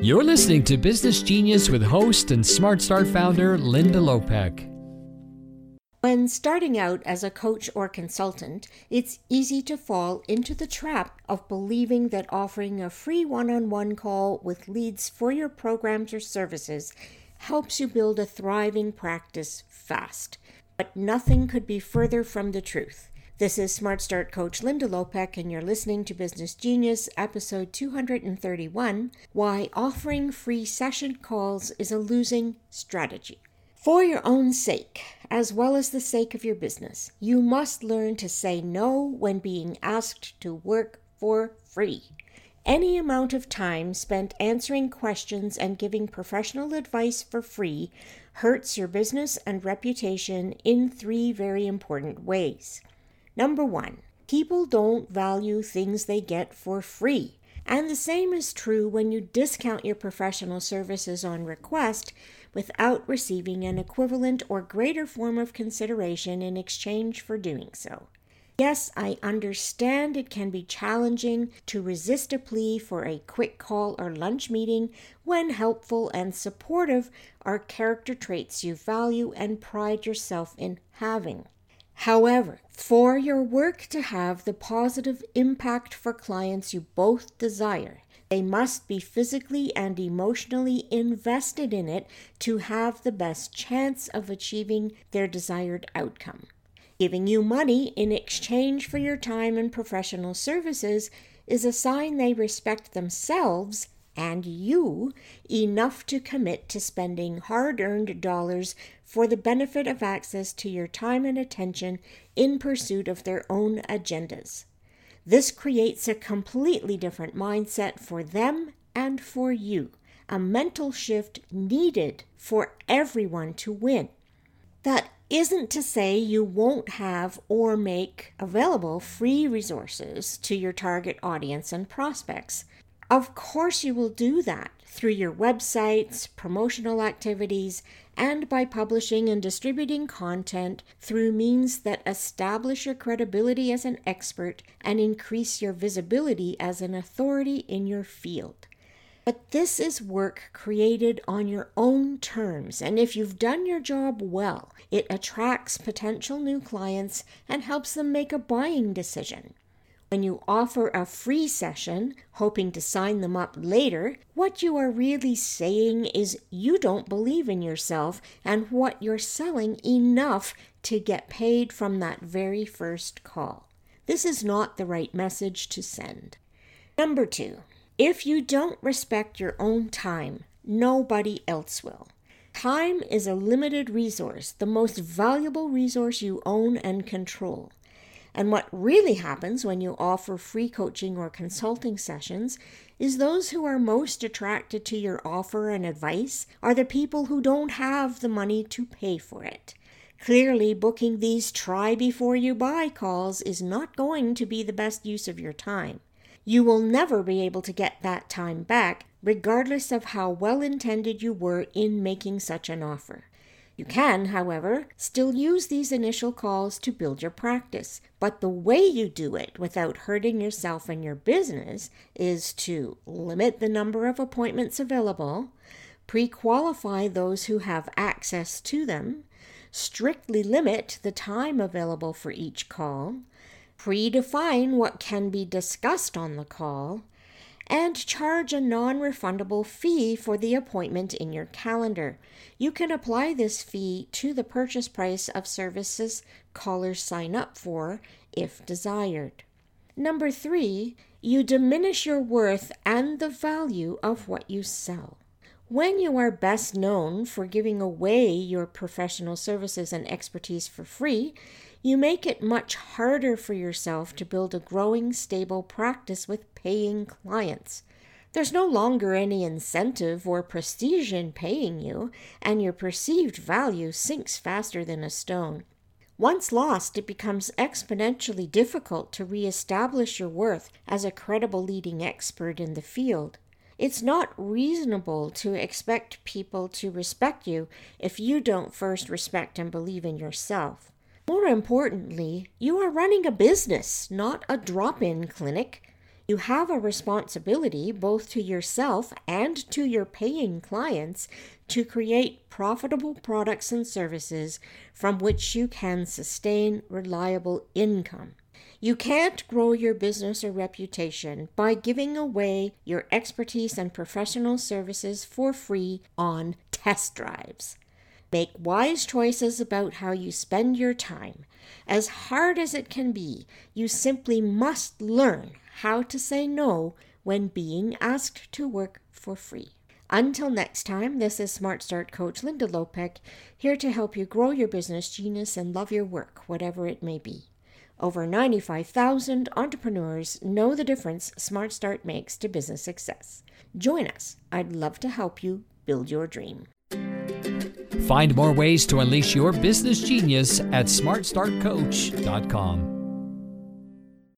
You're listening to Business Genius with host and Smart Start founder Linda Lopeke. When starting out as a coach or consultant, it's easy to fall into the trap of believing that offering a free one on one call with leads for your programs or services helps you build a thriving practice fast. But nothing could be further from the truth. This is Smart Start Coach Linda Lopeke, and you're listening to Business Genius, episode 231 Why Offering Free Session Calls is a Losing Strategy. For your own sake, as well as the sake of your business, you must learn to say no when being asked to work for free. Any amount of time spent answering questions and giving professional advice for free hurts your business and reputation in three very important ways. Number one, people don't value things they get for free. And the same is true when you discount your professional services on request without receiving an equivalent or greater form of consideration in exchange for doing so. Yes, I understand it can be challenging to resist a plea for a quick call or lunch meeting when helpful and supportive are character traits you value and pride yourself in having. However, for your work to have the positive impact for clients you both desire, they must be physically and emotionally invested in it to have the best chance of achieving their desired outcome. Giving you money in exchange for your time and professional services is a sign they respect themselves and you enough to commit to spending hard earned dollars for the benefit of access to your time and attention in pursuit of their own agendas. This creates a completely different mindset for them and for you, a mental shift needed for everyone to win. That isn't to say you won't have or make available free resources to your target audience and prospects. Of course, you will do that through your websites, promotional activities, and by publishing and distributing content through means that establish your credibility as an expert and increase your visibility as an authority in your field. But this is work created on your own terms, and if you've done your job well, it attracts potential new clients and helps them make a buying decision. When you offer a free session, hoping to sign them up later, what you are really saying is you don't believe in yourself and what you're selling enough to get paid from that very first call. This is not the right message to send. Number two, if you don't respect your own time, nobody else will. Time is a limited resource, the most valuable resource you own and control. And what really happens when you offer free coaching or consulting sessions is those who are most attracted to your offer and advice are the people who don't have the money to pay for it. Clearly, booking these try before you buy calls is not going to be the best use of your time. You will never be able to get that time back, regardless of how well intended you were in making such an offer. You can, however, still use these initial calls to build your practice, but the way you do it without hurting yourself and your business is to limit the number of appointments available, pre qualify those who have access to them, strictly limit the time available for each call, predefine what can be discussed on the call, and charge a non refundable fee for the appointment in your calendar. You can apply this fee to the purchase price of services callers sign up for if desired. Number three, you diminish your worth and the value of what you sell. When you are best known for giving away your professional services and expertise for free, you make it much harder for yourself to build a growing, stable practice with paying clients. There's no longer any incentive or prestige in paying you, and your perceived value sinks faster than a stone. Once lost, it becomes exponentially difficult to reestablish your worth as a credible leading expert in the field. It's not reasonable to expect people to respect you if you don't first respect and believe in yourself. More importantly, you are running a business, not a drop in clinic. You have a responsibility both to yourself and to your paying clients to create profitable products and services from which you can sustain reliable income. You can't grow your business or reputation by giving away your expertise and professional services for free on test drives. Make wise choices about how you spend your time. As hard as it can be, you simply must learn how to say no when being asked to work for free. Until next time, this is Smart Start Coach Linda Lopeke, here to help you grow your business genius and love your work, whatever it may be. Over 95,000 entrepreneurs know the difference Smart Start makes to business success. Join us. I'd love to help you build your dream. Find more ways to unleash your business genius at smartstartcoach.com.